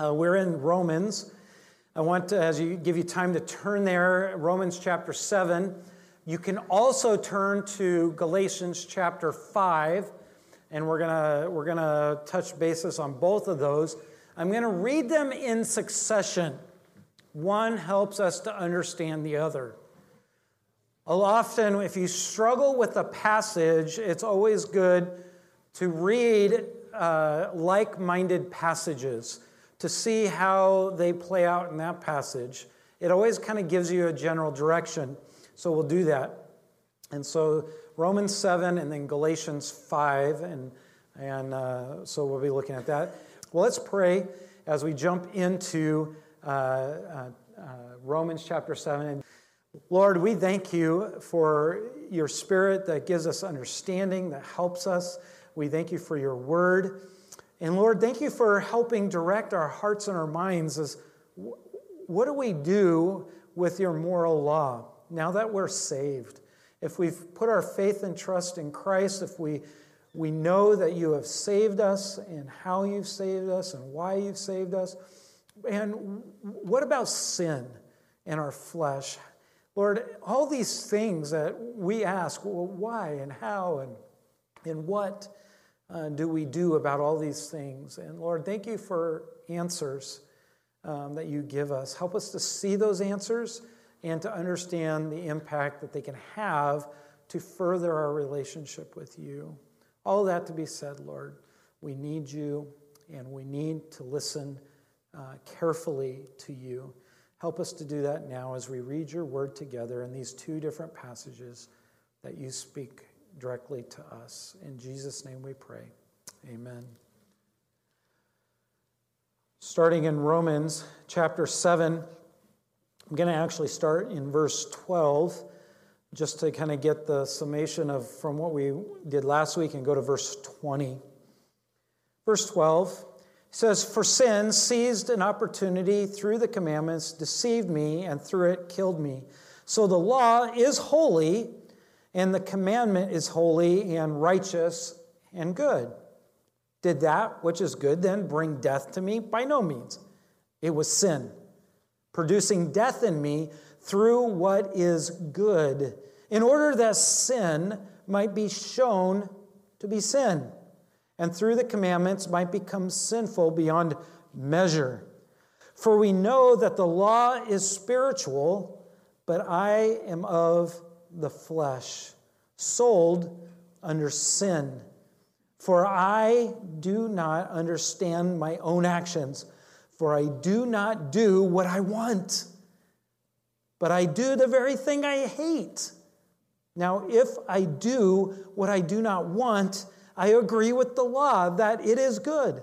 Uh, we're in Romans. I want to, as you give you time to turn there, Romans chapter 7. You can also turn to Galatians chapter 5, and we're going we're gonna touch basis on both of those. I'm going to read them in succession. One helps us to understand the other. Often, if you struggle with a passage, it's always good to read uh, like minded passages to see how they play out in that passage. It always kind of gives you a general direction. So we'll do that. And so Romans 7 and then Galatians 5. And, and uh, so we'll be looking at that. Well, let's pray as we jump into uh, uh, uh Romans chapter 7. Lord, we thank you for your spirit that gives us understanding, that helps us. We thank you for your word. And Lord, thank you for helping direct our hearts and our minds as what do we do with your moral law now that we're saved? If we've put our faith and trust in Christ, if we, we know that you have saved us and how you've saved us and why you've saved us, and what about sin and our flesh? Lord, all these things that we ask, well, why and how and, and what? Uh, do we do about all these things? And Lord, thank you for answers um, that you give us. Help us to see those answers and to understand the impact that they can have to further our relationship with you. All that to be said, Lord, we need you and we need to listen uh, carefully to you. Help us to do that now as we read your word together in these two different passages that you speak directly to us. In Jesus' name we pray. Amen. Starting in Romans chapter 7, I'm going to actually start in verse 12 just to kind of get the summation of from what we did last week and go to verse 20. Verse 12 says, For sin seized an opportunity through the commandments, deceived me, and through it killed me. So the law is holy and the commandment is holy and righteous and good. Did that which is good then bring death to me? By no means. It was sin, producing death in me through what is good, in order that sin might be shown to be sin, and through the commandments might become sinful beyond measure. For we know that the law is spiritual, but I am of the flesh, sold under sin. For I do not understand my own actions, for I do not do what I want, but I do the very thing I hate. Now, if I do what I do not want, I agree with the law that it is good.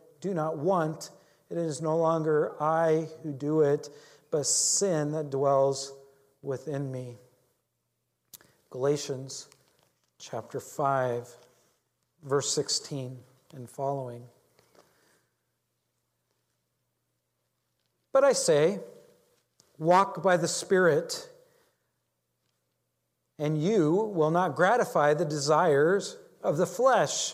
do not want, it is no longer I who do it, but sin that dwells within me. Galatians chapter 5, verse 16 and following. But I say, walk by the Spirit, and you will not gratify the desires of the flesh.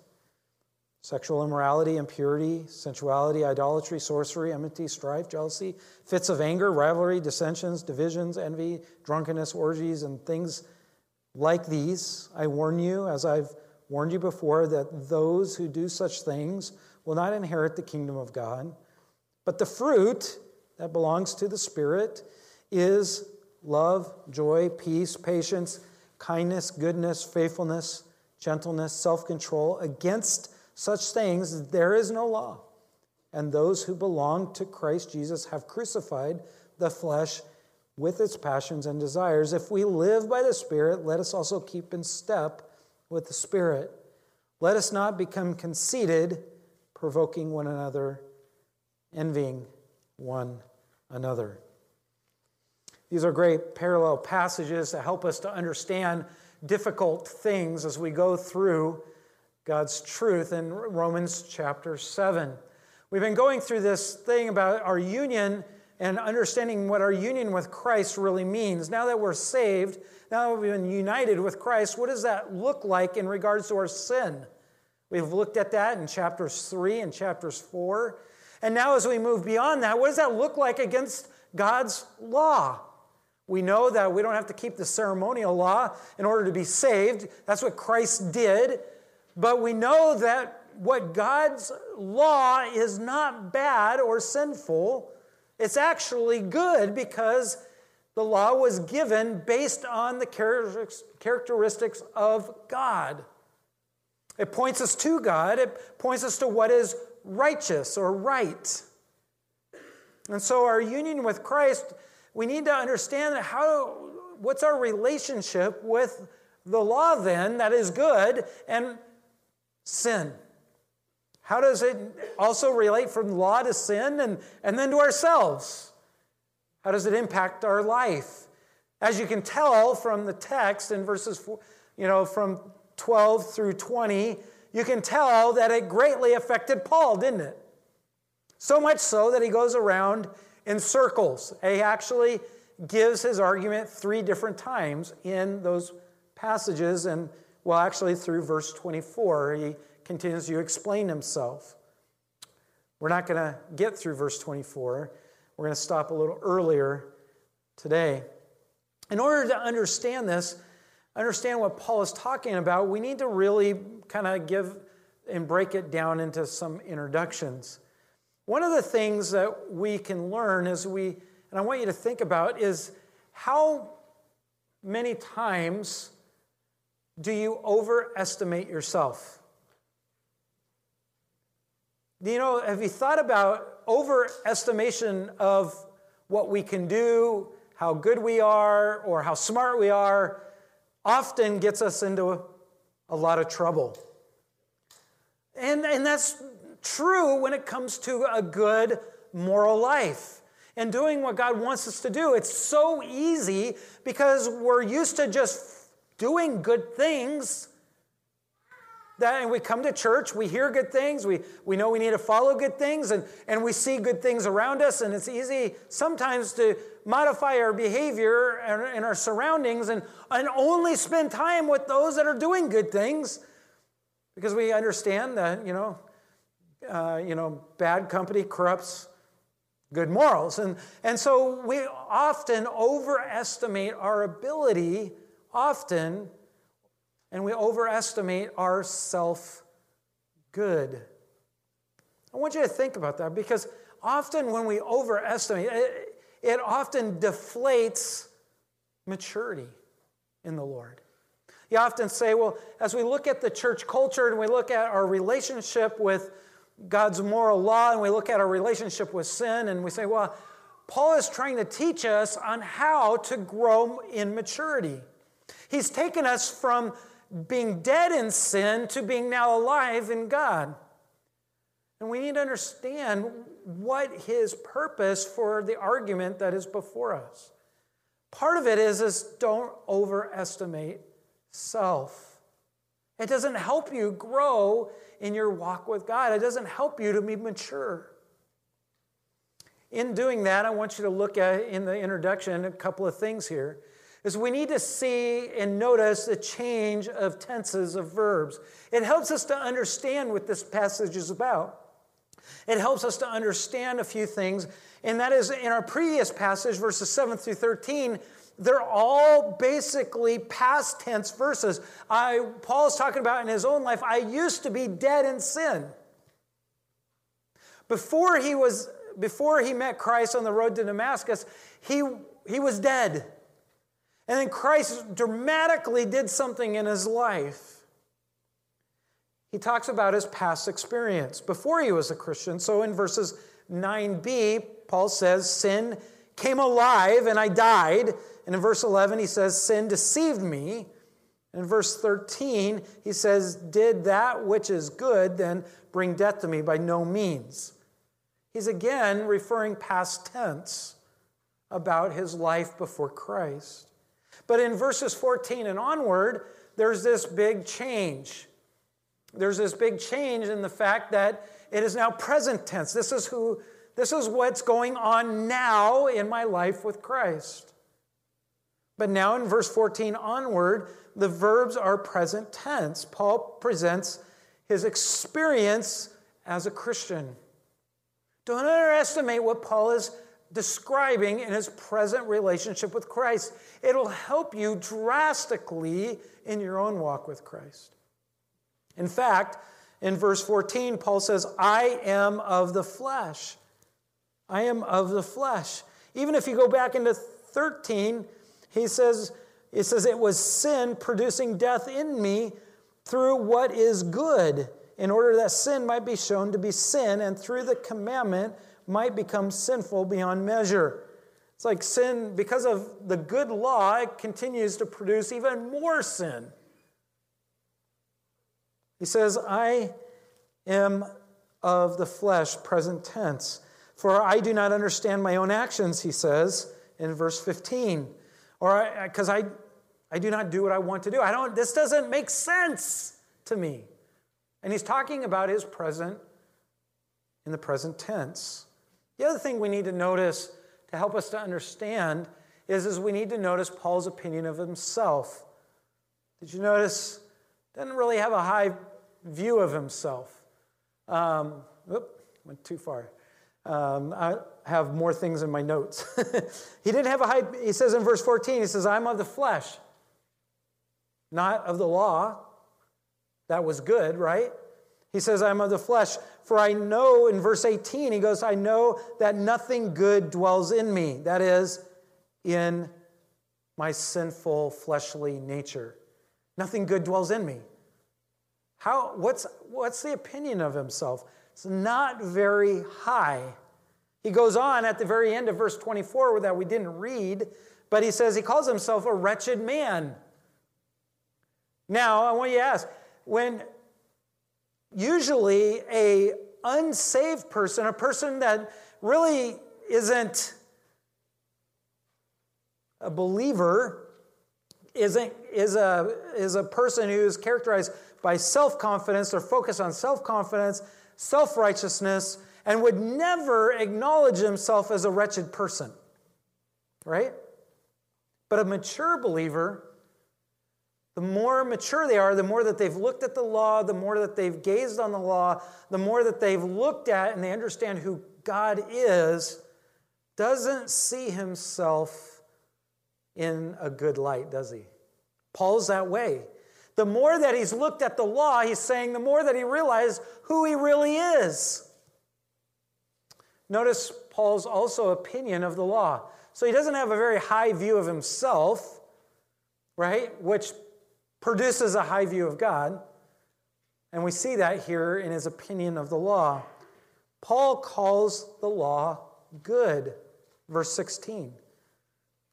sexual immorality, impurity, sensuality, idolatry, sorcery, enmity, strife, jealousy, fits of anger, rivalry, dissensions, divisions, envy, drunkenness, orgies, and things like these. I warn you, as I've warned you before, that those who do such things will not inherit the kingdom of God. But the fruit that belongs to the Spirit is love, joy, peace, patience, kindness, goodness, faithfulness, gentleness, self control. Against such things there is no law. And those who belong to Christ Jesus have crucified the flesh with its passions and desires. If we live by the Spirit, let us also keep in step with the Spirit. Let us not become conceited, provoking one another, envying one another. These are great parallel passages to help us to understand difficult things as we go through God's truth in Romans chapter 7. We've been going through this thing about our union and understanding what our union with Christ really means. Now that we're saved, now that we've been united with Christ, what does that look like in regards to our sin? We've looked at that in chapters 3 and chapters 4. And now, as we move beyond that, what does that look like against God's law? We know that we don't have to keep the ceremonial law in order to be saved. That's what Christ did. But we know that what God's law is not bad or sinful. It's actually good because the law was given based on the characteristics of God. It points us to God, it points us to what is righteous or right. And so, our union with Christ we need to understand how, what's our relationship with the law then that is good and sin? How does it also relate from law to sin and, and then to ourselves? How does it impact our life? As you can tell from the text in verses, you know, from 12 through 20, you can tell that it greatly affected Paul, didn't it? So much so that he goes around in circles. He actually gives his argument three different times in those passages, and well, actually, through verse 24, he continues to explain himself. We're not going to get through verse 24. We're going to stop a little earlier today. In order to understand this, understand what Paul is talking about, we need to really kind of give and break it down into some introductions. One of the things that we can learn as we, and I want you to think about, is how many times do you overestimate yourself? You know, have you thought about overestimation of what we can do, how good we are, or how smart we are, often gets us into a lot of trouble. And, and that's true when it comes to a good moral life and doing what God wants us to do. It's so easy because we're used to just doing good things. That, and we come to church, we hear good things, we, we know we need to follow good things, and, and we see good things around us, and it's easy sometimes to modify our behavior and, and our surroundings and, and only spend time with those that are doing good things because we understand that, you know, uh, you know, bad company corrupts good morals. And, and so we often overestimate our ability, often, and we overestimate our self good. I want you to think about that because often when we overestimate, it, it often deflates maturity in the Lord. You often say, well, as we look at the church culture and we look at our relationship with God's moral law and we look at our relationship with sin and we say, well, Paul is trying to teach us on how to grow in maturity. He's taken us from being dead in sin to being now alive in God. And we need to understand what his purpose for the argument that is before us. Part of it is, is don't overestimate self. It doesn't help you grow in your walk with God. It doesn't help you to be mature. In doing that, I want you to look at in the introduction a couple of things here. Is we need to see and notice the change of tenses of verbs. It helps us to understand what this passage is about. It helps us to understand a few things, and that is in our previous passage, verses 7 through 13, they're all basically past tense verses. I, Paul's talking about in his own life, I used to be dead in sin. Before he was before he met Christ on the road to Damascus, he, he was dead. And then Christ dramatically did something in his life. He talks about his past experience before he was a Christian. So in verses 9b, Paul says, Sin came alive and I died. And in verse 11, he says, Sin deceived me. And in verse 13, he says, Did that which is good then bring death to me? By no means. He's again referring past tense about his life before Christ. But in verses 14 and onward, there's this big change. There's this big change in the fact that it is now present tense. This is who this is what's going on now in my life with Christ. But now in verse 14 onward, the verbs are present tense. Paul presents his experience as a Christian. Don't underestimate what Paul is describing in his present relationship with Christ. It'll help you drastically in your own walk with Christ. In fact, in verse 14, Paul says, I am of the flesh. I am of the flesh. Even if you go back into 13, he says, it says, It was sin producing death in me through what is good, in order that sin might be shown to be sin, and through the commandment might become sinful beyond measure. It's like sin, because of the good law, it continues to produce even more sin. He says, I am of the flesh, present tense. For I do not understand my own actions, he says in verse 15. Or because I, I, I do not do what I want to do. I don't, this doesn't make sense to me. And he's talking about his present in the present tense. The other thing we need to notice to help us to understand is, is we need to notice Paul's opinion of himself. Did you notice? Doesn't really have a high view of himself. Um, whoop, went too far. Um, I have more things in my notes. he didn't have a high, he says in verse 14, he says, I'm of the flesh, not of the law. That was good, right? He says, I'm of the flesh. For I know, in verse 18, he goes, I know that nothing good dwells in me. That is, in my sinful fleshly nature. Nothing good dwells in me. How, what's, what's the opinion of himself? It's not very high. He goes on at the very end of verse 24 that we didn't read, but he says he calls himself a wretched man. Now, I want you to ask when usually a unsaved person, a person that really isn't a believer, isn't, is, a, is a person who is characterized by self confidence or focus on self confidence, self righteousness, and would never acknowledge himself as a wretched person. Right? But a mature believer the more mature they are, the more that they've looked at the law, the more that they've gazed on the law, the more that they've looked at and they understand who God is, doesn't see himself in a good light, does he? Paul's that way. The more that he's looked at the law, he's saying the more that he realized who he really is. Notice Paul's also opinion of the law. So he doesn't have a very high view of himself, right? Which produces a high view of God. And we see that here in his opinion of the law. Paul calls the law good, verse 16,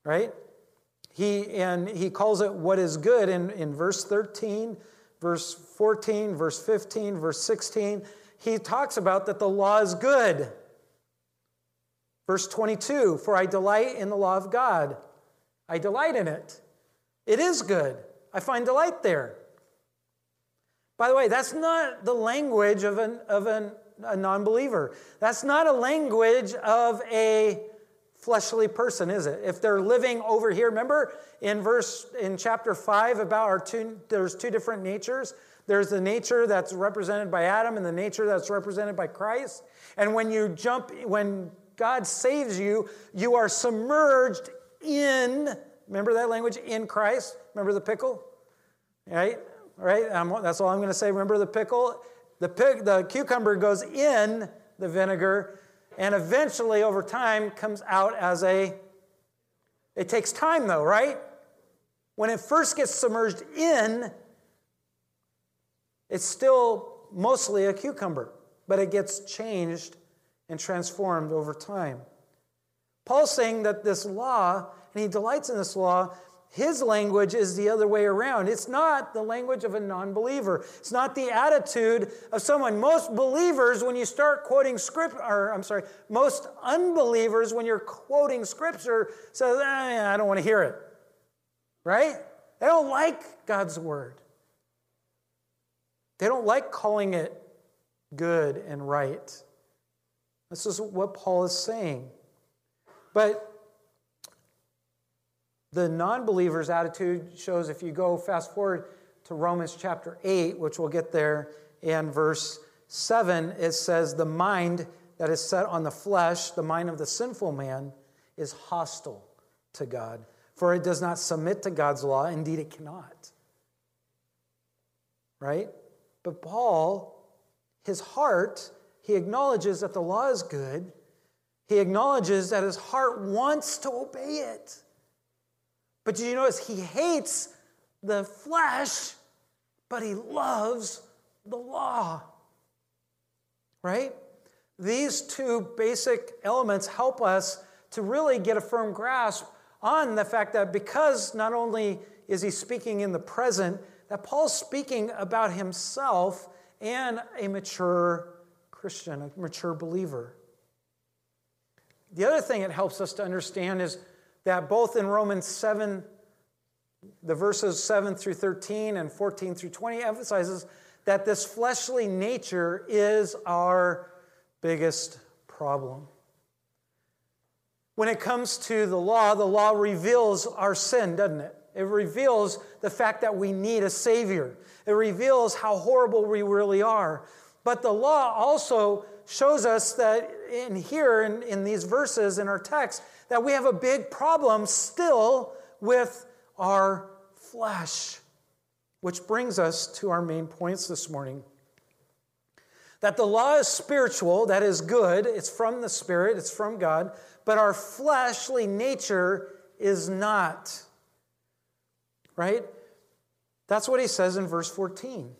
right? He, and he calls it what is good in, in verse 13, verse 14, verse 15, verse 16. He talks about that the law is good. Verse 22 For I delight in the law of God. I delight in it. It is good. I find delight there. By the way, that's not the language of, an, of an, a non believer. That's not a language of a fleshly person, is it? If they're living over here, remember in verse in chapter 5 about our two there's two different natures. There's the nature that's represented by Adam and the nature that's represented by Christ. And when you jump when God saves you, you are submerged in remember that language in Christ? Remember the pickle? Right? Right? that's all I'm going to say. Remember the pickle? The, pig, the cucumber goes in the vinegar and eventually, over time, comes out as a It takes time, though, right? When it first gets submerged in, it's still mostly a cucumber, but it gets changed and transformed over time. Paul's saying that this law, and he delights in this law, his language is the other way around. It's not the language of a non believer. It's not the attitude of someone. Most believers, when you start quoting scripture, or I'm sorry, most unbelievers, when you're quoting scripture, says, eh, I don't want to hear it. Right? They don't like God's word. They don't like calling it good and right. This is what Paul is saying. But the non believer's attitude shows if you go fast forward to Romans chapter 8, which we'll get there, and verse 7, it says, The mind that is set on the flesh, the mind of the sinful man, is hostile to God, for it does not submit to God's law. Indeed, it cannot. Right? But Paul, his heart, he acknowledges that the law is good. He acknowledges that his heart wants to obey it. But did you notice he hates the flesh, but he loves the law? Right? These two basic elements help us to really get a firm grasp on the fact that because not only is he speaking in the present, that Paul's speaking about himself and a mature Christian, a mature believer. The other thing it helps us to understand is that both in Romans 7, the verses 7 through 13 and 14 through 20 emphasizes that this fleshly nature is our biggest problem. When it comes to the law, the law reveals our sin, doesn't it? It reveals the fact that we need a Savior. It reveals how horrible we really are. But the law also shows us that in here, in, in these verses in our text, that we have a big problem still with our flesh. Which brings us to our main points this morning. That the law is spiritual, that is good, it's from the Spirit, it's from God, but our fleshly nature is not. Right? That's what he says in verse 14.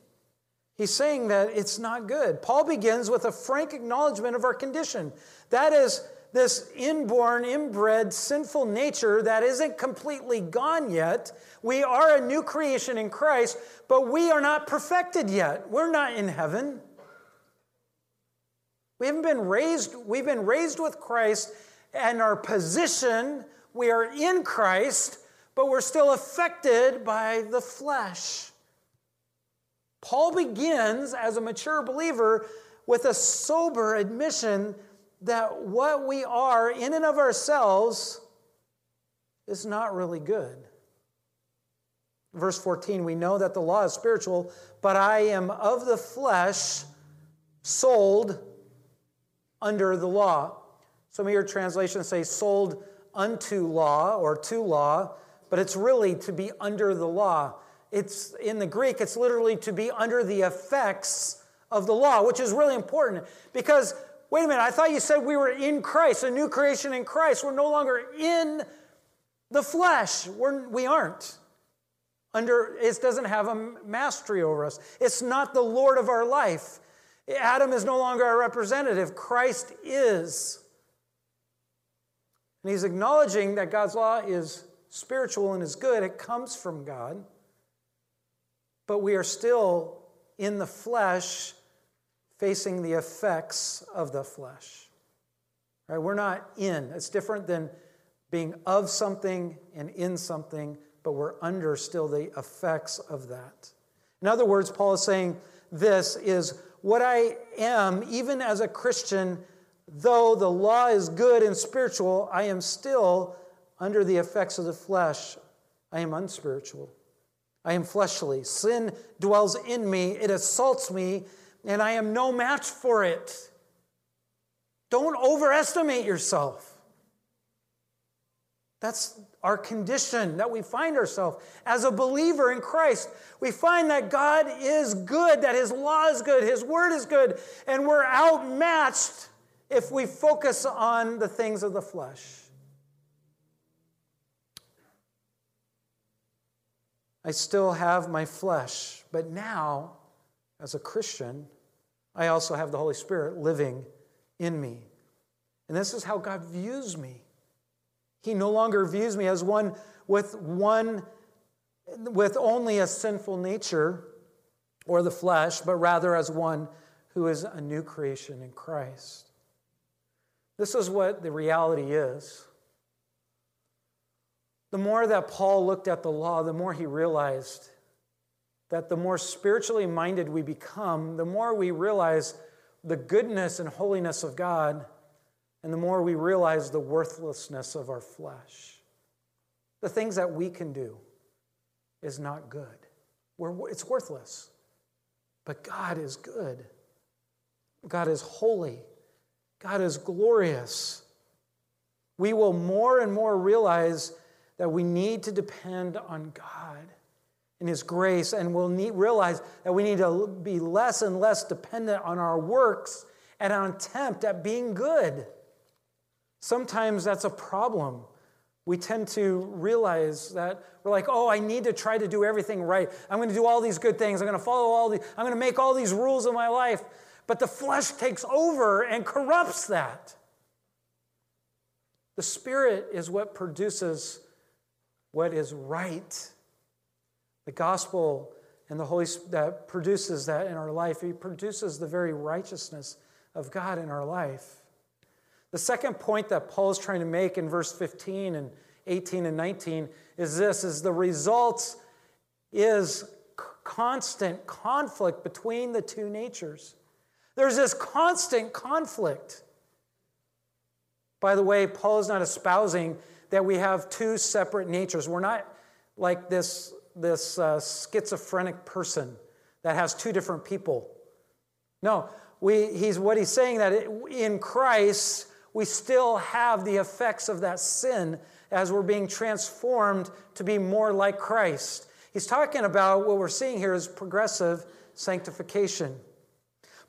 He's saying that it's not good. Paul begins with a frank acknowledgement of our condition. That is, this inborn, inbred, sinful nature that isn't completely gone yet. We are a new creation in Christ, but we are not perfected yet. We're not in heaven. We haven't been raised, we've been raised with Christ, and our position, we are in Christ, but we're still affected by the flesh. Paul begins as a mature believer with a sober admission that what we are in and of ourselves is not really good. Verse 14, we know that the law is spiritual, but I am of the flesh, sold under the law. Some of your translations say sold unto law or to law, but it's really to be under the law. It's in the Greek, it's literally to be under the effects of the law, which is really important because Wait a minute, I thought you said we were in Christ, a new creation in Christ. We're no longer in the flesh. We're, we aren't. Under, it doesn't have a mastery over us. It's not the Lord of our life. Adam is no longer our representative. Christ is. And he's acknowledging that God's law is spiritual and is good. It comes from God. But we are still in the flesh facing the effects of the flesh. Right? We're not in. It's different than being of something and in something, but we're under still the effects of that. In other words, Paul is saying this is what I am, even as a Christian, though the law is good and spiritual, I am still under the effects of the flesh. I am unspiritual. I am fleshly. Sin dwells in me, it assaults me, and I am no match for it. Don't overestimate yourself. That's our condition that we find ourselves as a believer in Christ. We find that God is good, that His law is good, His word is good, and we're outmatched if we focus on the things of the flesh. I still have my flesh, but now, as a Christian, I also have the Holy Spirit living in me. And this is how God views me. He no longer views me as one with one with only a sinful nature or the flesh, but rather as one who is a new creation in Christ. This is what the reality is. The more that Paul looked at the law, the more he realized that the more spiritually minded we become, the more we realize the goodness and holiness of God, and the more we realize the worthlessness of our flesh. The things that we can do is not good. We're, it's worthless. But God is good. God is holy. God is glorious. We will more and more realize that we need to depend on God and His grace, and we'll need, realize that we need to be less and less dependent on our works and on attempt at being good. Sometimes that's a problem we tend to realize that we're like, oh, I need to try to do everything right. I'm going to do all these good things. I'm going to follow all the, I'm going to make all these rules in my life. But the flesh takes over and corrupts that. The Spirit is what produces what is right. The gospel and the Holy Spirit that produces that in our life. He produces the very righteousness of God in our life. The second point that Paul is trying to make in verse 15 and 18 and 19 is this is the results is constant conflict between the two natures. There's this constant conflict. By the way, Paul is not espousing that we have two separate natures. We're not like this, this uh, schizophrenic person that has two different people. No, we, he's, what he's saying that in Christ, we still have the effects of that sin as we're being transformed to be more like Christ. He's talking about what we're seeing here is progressive sanctification.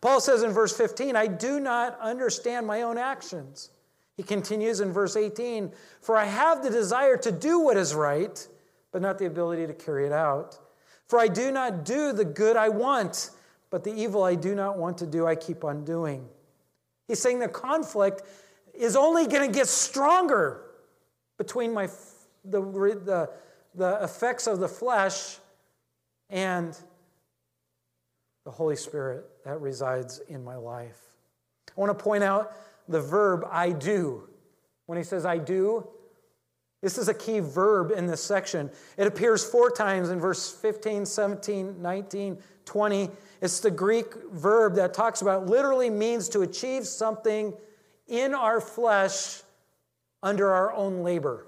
Paul says in verse 15, I do not understand my own actions. He continues in verse 18, For I have the desire to do what is right, but not the ability to carry it out. For I do not do the good I want, but the evil I do not want to do, I keep on doing. He's saying the conflict is only going to get stronger between my, the, the, the effects of the flesh and the Holy Spirit that resides in my life. I want to point out the verb I do. When he says I do, this is a key verb in this section. It appears four times in verse 15, 17, 19, 20. It's the Greek verb that talks about literally means to achieve something in our flesh under our own labor.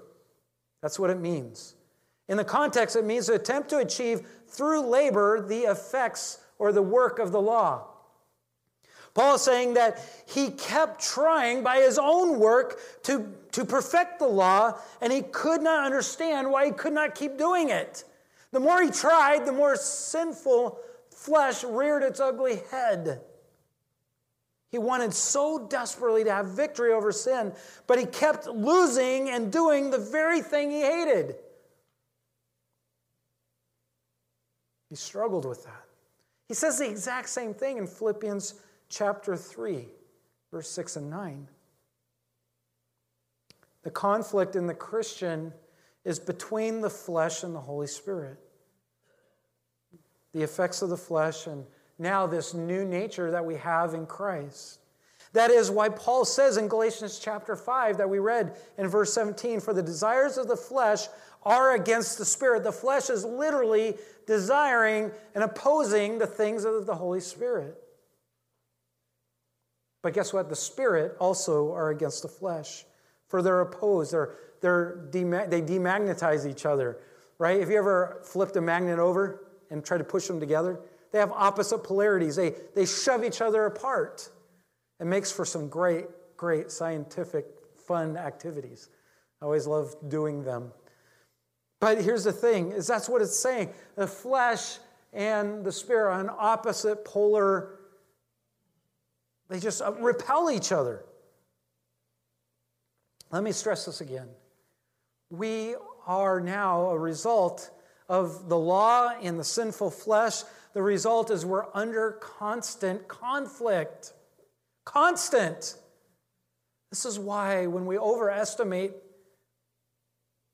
That's what it means. In the context, it means to attempt to achieve through labor the effects or the work of the law. Paul is saying that he kept trying by his own work to, to perfect the law, and he could not understand why he could not keep doing it. The more he tried, the more sinful flesh reared its ugly head. He wanted so desperately to have victory over sin, but he kept losing and doing the very thing he hated. He struggled with that. He says the exact same thing in Philippians chapter 3, verse 6 and 9. The conflict in the Christian is between the flesh and the Holy Spirit. The effects of the flesh and now this new nature that we have in Christ. That is why Paul says in Galatians chapter 5 that we read in verse 17 For the desires of the flesh are against the Spirit. The flesh is literally desiring and opposing the things of the Holy Spirit. But guess what? The Spirit also are against the flesh, for they're opposed. They're, they're they demagnetize each other, right? Have you ever flipped a magnet over and tried to push them together? They have opposite polarities, they, they shove each other apart. It makes for some great, great scientific, fun activities. I always love doing them. But here's the thing is that's what it's saying. The flesh and the spirit are on opposite polar, they just uh, repel each other. Let me stress this again. We are now a result of the law and the sinful flesh, the result is we're under constant conflict. Constant. This is why when we overestimate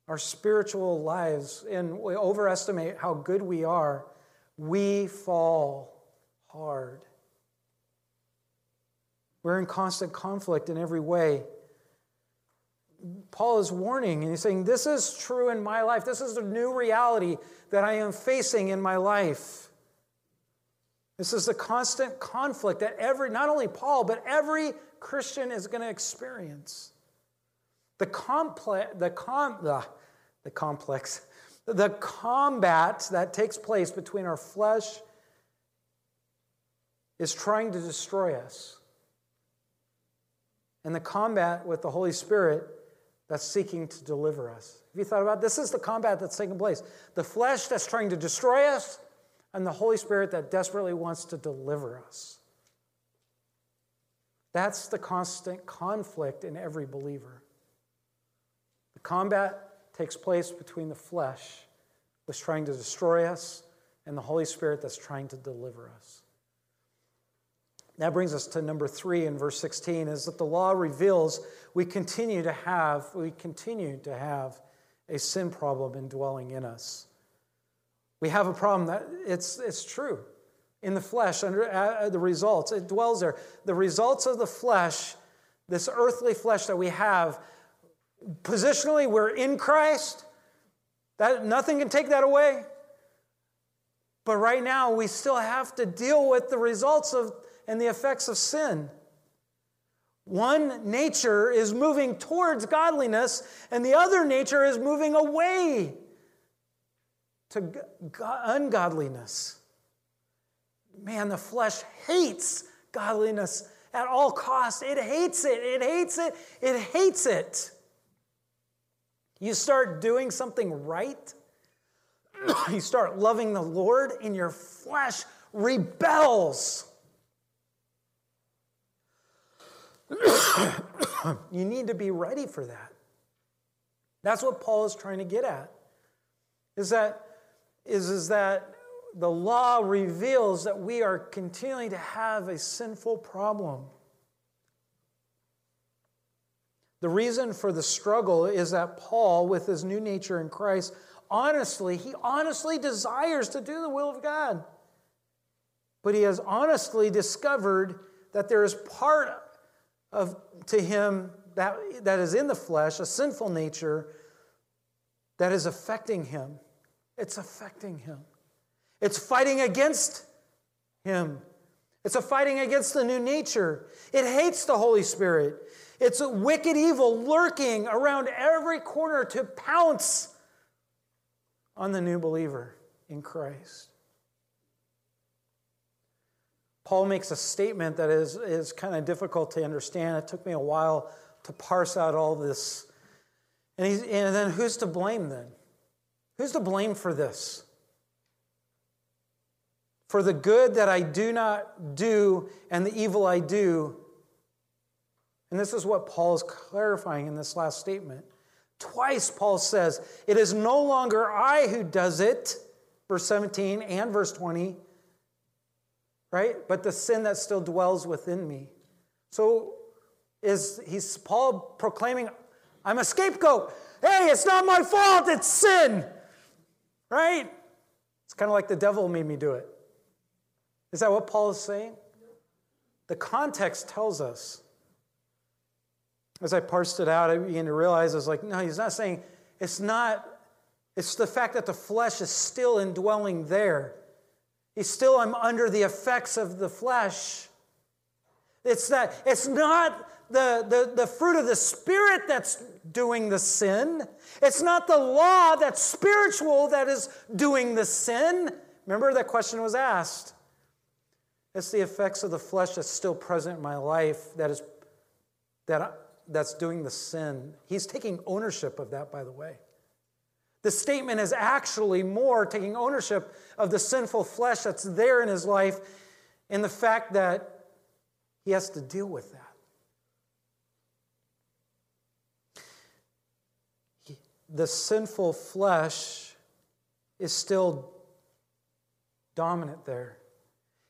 our spiritual lives and we overestimate how good we are, we fall hard. We're in constant conflict in every way. Paul is warning and he's saying, This is true in my life. This is the new reality that I am facing in my life. This is the constant conflict that every, not only Paul, but every Christian is going to experience. The, complex, the, com, the, the complex, the combat that takes place between our flesh is trying to destroy us. And the combat with the Holy Spirit that's seeking to deliver us. Have you thought about this? Is the combat that's taking place? The flesh that's trying to destroy us, and the Holy Spirit that desperately wants to deliver us. That's the constant conflict in every believer. The combat takes place between the flesh that's trying to destroy us and the Holy Spirit that's trying to deliver us. That brings us to number three in verse 16 is that the law reveals we continue to have, we continue to have a sin problem indwelling in us. We have a problem that it's, it's true in the flesh, under uh, the results, it dwells there. The results of the flesh, this earthly flesh that we have, positionally, we're in Christ. That, nothing can take that away. But right now, we still have to deal with the results of and the effects of sin. One nature is moving towards godliness, and the other nature is moving away to ungodliness. Man, the flesh hates godliness at all costs. It hates it. It hates it. It hates it. You start doing something right, you start loving the Lord, and your flesh rebels. you need to be ready for that. That's what Paul is trying to get at. Is that is, is that the law reveals that we are continuing to have a sinful problem. The reason for the struggle is that Paul, with his new nature in Christ, honestly, he honestly desires to do the will of God. But he has honestly discovered that there is part of to him that, that is in the flesh, a sinful nature that is affecting him. It's affecting him. It's fighting against him. It's a fighting against the new nature. It hates the Holy Spirit. It's a wicked evil lurking around every corner to pounce on the new believer in Christ. Paul makes a statement that is, is kind of difficult to understand. It took me a while to parse out all this. And, he's, and then who's to blame then? Who's to blame for this? For the good that I do not do and the evil I do. And this is what Paul is clarifying in this last statement. Twice Paul says, It is no longer I who does it, verse 17 and verse 20 right? But the sin that still dwells within me. So is he's Paul proclaiming, I'm a scapegoat. Hey, it's not my fault, it's sin. Right? It's kind of like the devil made me do it. Is that what Paul is saying? The context tells us. As I parsed it out, I began to realize I was like, no, he's not saying it's not, it's the fact that the flesh is still indwelling there. He's still I'm under the effects of the flesh. It's that it's not the, the, the fruit of the spirit that's doing the sin. It's not the law that's spiritual that is doing the sin. Remember that question was asked. It's the effects of the flesh that's still present in my life that is that that's doing the sin. He's taking ownership of that, by the way. The statement is actually more taking ownership of the sinful flesh that's there in his life and the fact that he has to deal with that. The sinful flesh is still dominant there.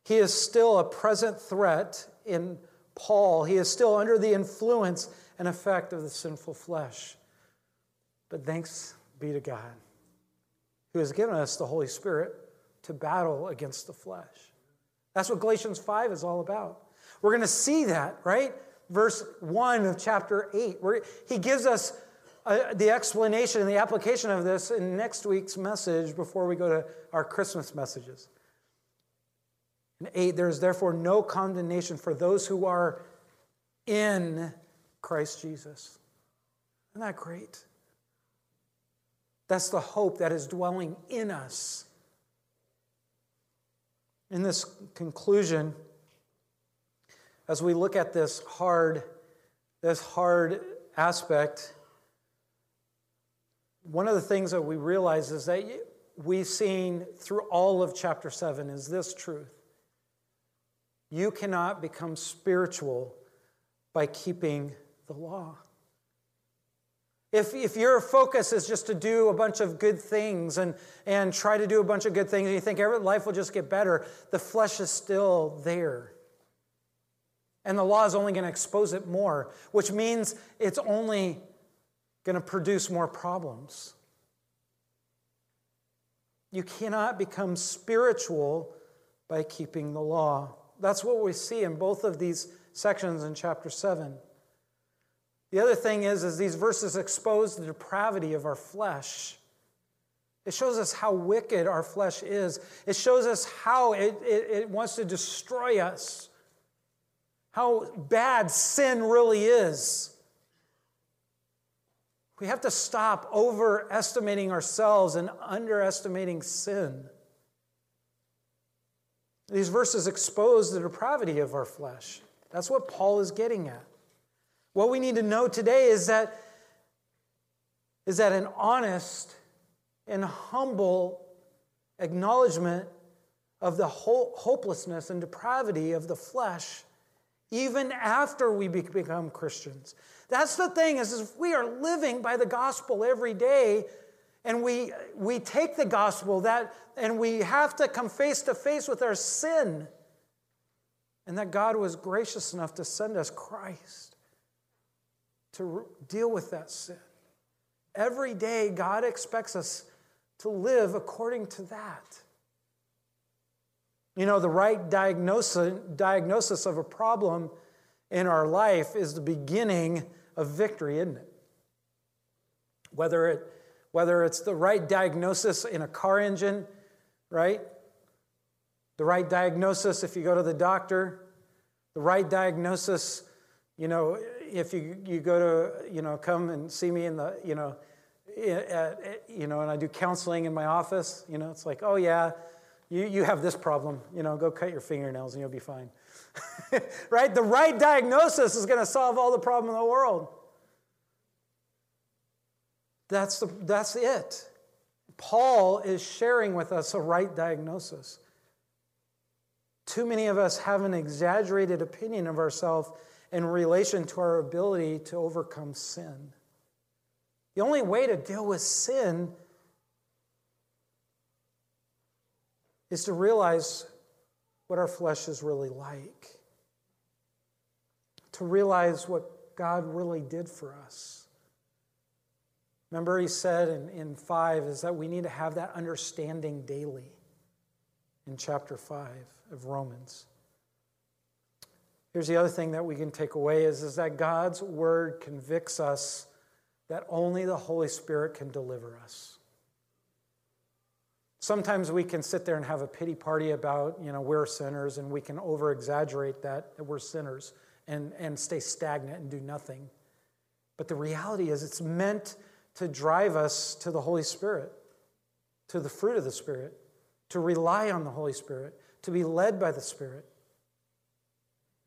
He is still a present threat in Paul. He is still under the influence and effect of the sinful flesh. But thanks be to God, who has given us the Holy Spirit to battle against the flesh. That's what Galatians 5 is all about. We're going to see that, right? Verse 1 of chapter 8, where he gives us uh, the explanation and the application of this in next week's message before we go to our Christmas messages. In 8, there is therefore no condemnation for those who are in Christ Jesus. Isn't that great? That's the hope that is dwelling in us. In this conclusion, as we look at this hard, this hard aspect, one of the things that we realize is that we've seen through all of chapter 7 is this truth. You cannot become spiritual by keeping the law. If, if your focus is just to do a bunch of good things and, and try to do a bunch of good things and you think every, life will just get better, the flesh is still there. And the law is only going to expose it more, which means it's only going to produce more problems. You cannot become spiritual by keeping the law. That's what we see in both of these sections in chapter 7. The other thing is, is these verses expose the depravity of our flesh. It shows us how wicked our flesh is. It shows us how it, it, it wants to destroy us, how bad sin really is. We have to stop overestimating ourselves and underestimating sin. These verses expose the depravity of our flesh. That's what Paul is getting at. What we need to know today is that, is that an honest and humble acknowledgement of the hopelessness and depravity of the flesh, even after we become Christians. That's the thing, is, is we are living by the gospel every day, and we, we take the gospel that, and we have to come face to face with our sin. And that God was gracious enough to send us Christ to deal with that sin. Every day, God expects us to live according to that. You know, the right diagnosis, diagnosis of a problem in our life is the beginning of victory, isn't it? Whether, it, whether it's the right diagnosis in a car engine, right? The right diagnosis if you go to the doctor, the right diagnosis, you know, if you, you go to, you know, come and see me in the, you know, at, you know, and I do counseling in my office, you know, it's like, oh yeah, you, you have this problem, you know, go cut your fingernails and you'll be fine. right? The right diagnosis is going to solve all the problem in the world. That's, the, that's it. Paul is sharing with us a right diagnosis. Too many of us have an exaggerated opinion of ourselves in relation to our ability to overcome sin. The only way to deal with sin is to realize what our flesh is really like, to realize what God really did for us. Remember, he said in, in 5 is that we need to have that understanding daily in chapter 5 of Romans. Here's the other thing that we can take away is, is that God's word convicts us that only the Holy Spirit can deliver us. Sometimes we can sit there and have a pity party about, you know, we're sinners and we can over exaggerate that, that we're sinners and, and stay stagnant and do nothing. But the reality is, it's meant to drive us to the Holy Spirit, to the fruit of the Spirit, to rely on the Holy Spirit, to be led by the Spirit.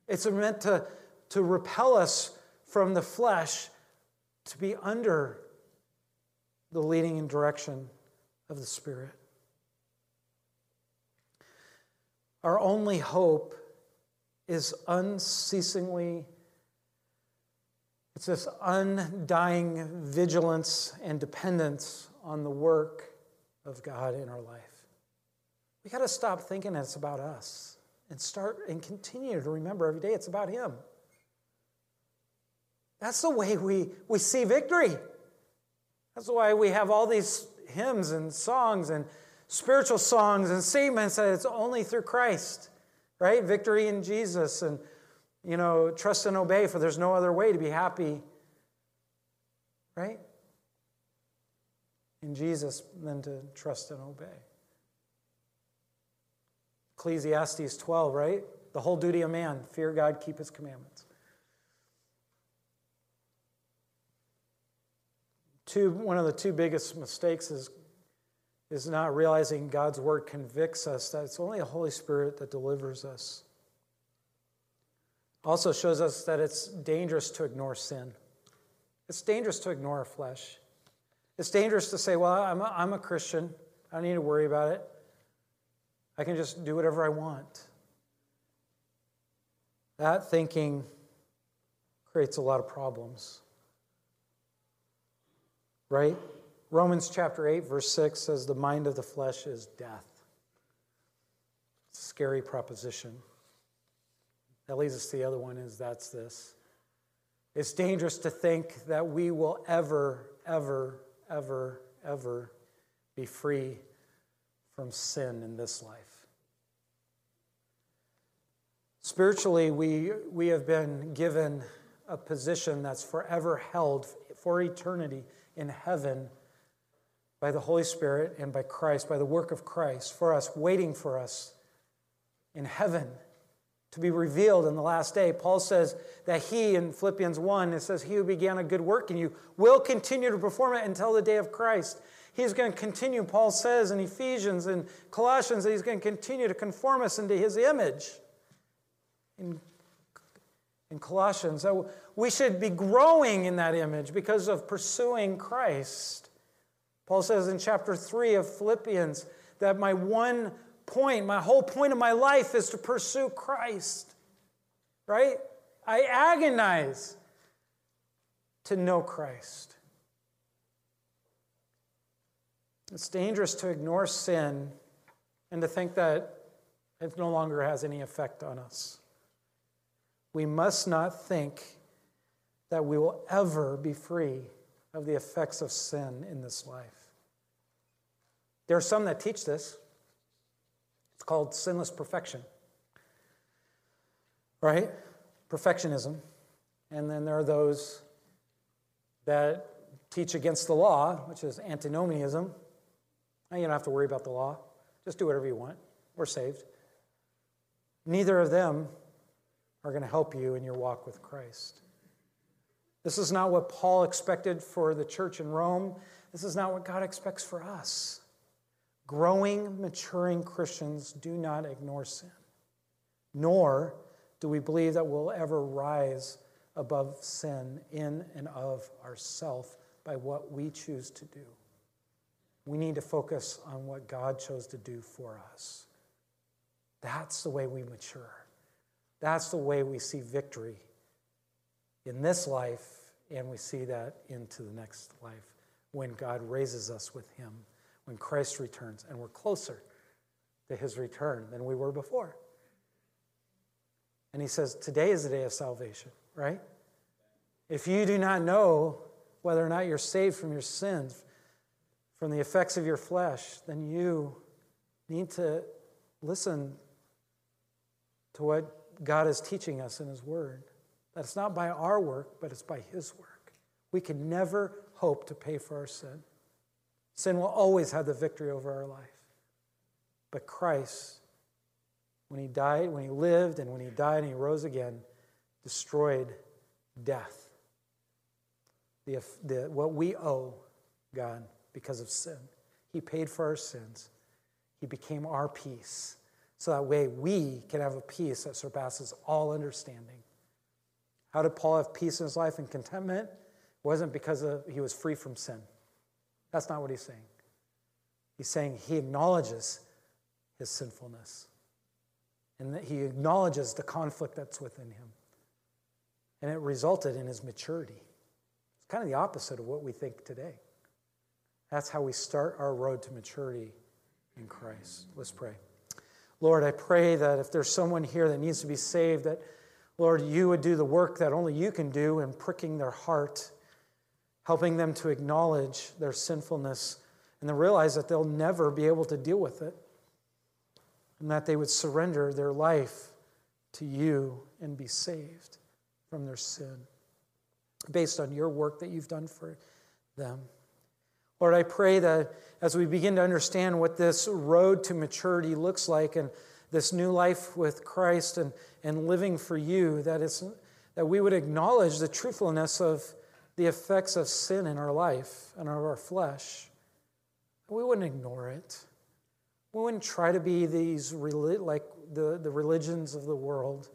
It's meant to, to repel us from the flesh to be under the leading and direction of the Spirit. Our only hope is unceasingly, it's this undying vigilance and dependence on the work of God in our life. We got to stop thinking it's about us and start and continue to remember every day it's about Him. That's the way we, we see victory. That's why we have all these hymns and songs and spiritual songs and statements that it's only through Christ, right? Victory in Jesus and, you know, trust and obey, for there's no other way to be happy, right? In Jesus than to trust and obey. Ecclesiastes 12, right? The whole duty of man fear God, keep his commandments. Two, one of the two biggest mistakes is, is not realizing God's word convicts us that it's only the Holy Spirit that delivers us. Also shows us that it's dangerous to ignore sin. It's dangerous to ignore our flesh. It's dangerous to say, well, I'm a, I'm a Christian. I don't need to worry about it. I can just do whatever I want. That thinking creates a lot of problems. Right? Romans chapter 8, verse 6 says, The mind of the flesh is death. Scary proposition. That leads us to the other one is that's this. It's dangerous to think that we will ever, ever, ever, ever be free from sin in this life. Spiritually, we, we have been given a position that's forever held for eternity in heaven by the Holy Spirit and by Christ, by the work of Christ, for us, waiting for us in heaven to be revealed in the last day. Paul says that he, in Philippians 1, it says, He who began a good work in you will continue to perform it until the day of Christ. He's going to continue, Paul says in Ephesians and Colossians, that he's going to continue to conform us into his image. In, in Colossians, so we should be growing in that image because of pursuing Christ. Paul says in chapter 3 of Philippians that my one point, my whole point of my life is to pursue Christ. Right? I agonize to know Christ. It's dangerous to ignore sin and to think that it no longer has any effect on us. We must not think that we will ever be free of the effects of sin in this life. There are some that teach this. It's called sinless perfection, right? Perfectionism. And then there are those that teach against the law, which is antinomianism. Now you don't have to worry about the law. Just do whatever you want. We're saved. Neither of them are going to help you in your walk with Christ. This is not what Paul expected for the church in Rome. This is not what God expects for us. Growing, maturing Christians do not ignore sin, nor do we believe that we'll ever rise above sin in and of ourself by what we choose to do. We need to focus on what God chose to do for us. That's the way we mature. That's the way we see victory in this life, and we see that into the next life when God raises us with Him, when Christ returns, and we're closer to His return than we were before. And He says, Today is the day of salvation, right? If you do not know whether or not you're saved from your sins, from the effects of your flesh, then you need to listen to what God is teaching us in His Word. That it's not by our work, but it's by His work. We can never hope to pay for our sin. Sin will always have the victory over our life. But Christ, when He died, when He lived, and when He died and He rose again, destroyed death. The, the, what we owe God because of sin. He paid for our sins. He became our peace. So that way we can have a peace that surpasses all understanding. How did Paul have peace in his life and contentment? It wasn't because of, he was free from sin. That's not what he's saying. He's saying he acknowledges his sinfulness and that he acknowledges the conflict that's within him. And it resulted in his maturity. It's kind of the opposite of what we think today. That's how we start our road to maturity in Christ. Let's pray. Lord, I pray that if there's someone here that needs to be saved, that, Lord, you would do the work that only you can do in pricking their heart, helping them to acknowledge their sinfulness and then realize that they'll never be able to deal with it, and that they would surrender their life to you and be saved from their sin based on your work that you've done for them. Lord, I pray that as we begin to understand what this road to maturity looks like and this new life with Christ and, and living for you, that, it's, that we would acknowledge the truthfulness of the effects of sin in our life and of our flesh. We wouldn't ignore it. We wouldn't try to be these like the, the religions of the world.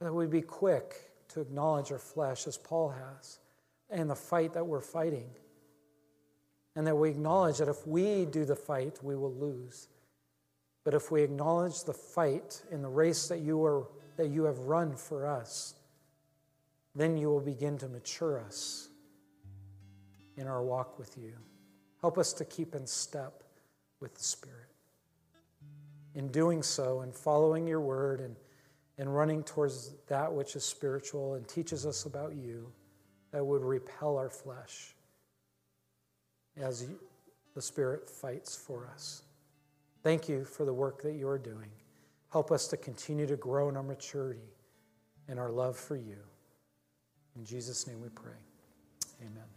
That we'd be quick to acknowledge our flesh as Paul has and the fight that we're fighting. And that we acknowledge that if we do the fight, we will lose. But if we acknowledge the fight in the race that you, are, that you have run for us, then you will begin to mature us in our walk with you. Help us to keep in step with the Spirit. In doing so in following your word and, and running towards that which is spiritual and teaches us about you that would repel our flesh as the Spirit fights for us. Thank you for the work that you are doing. Help us to continue to grow in our maturity and our love for you. In Jesus' name we pray. Amen.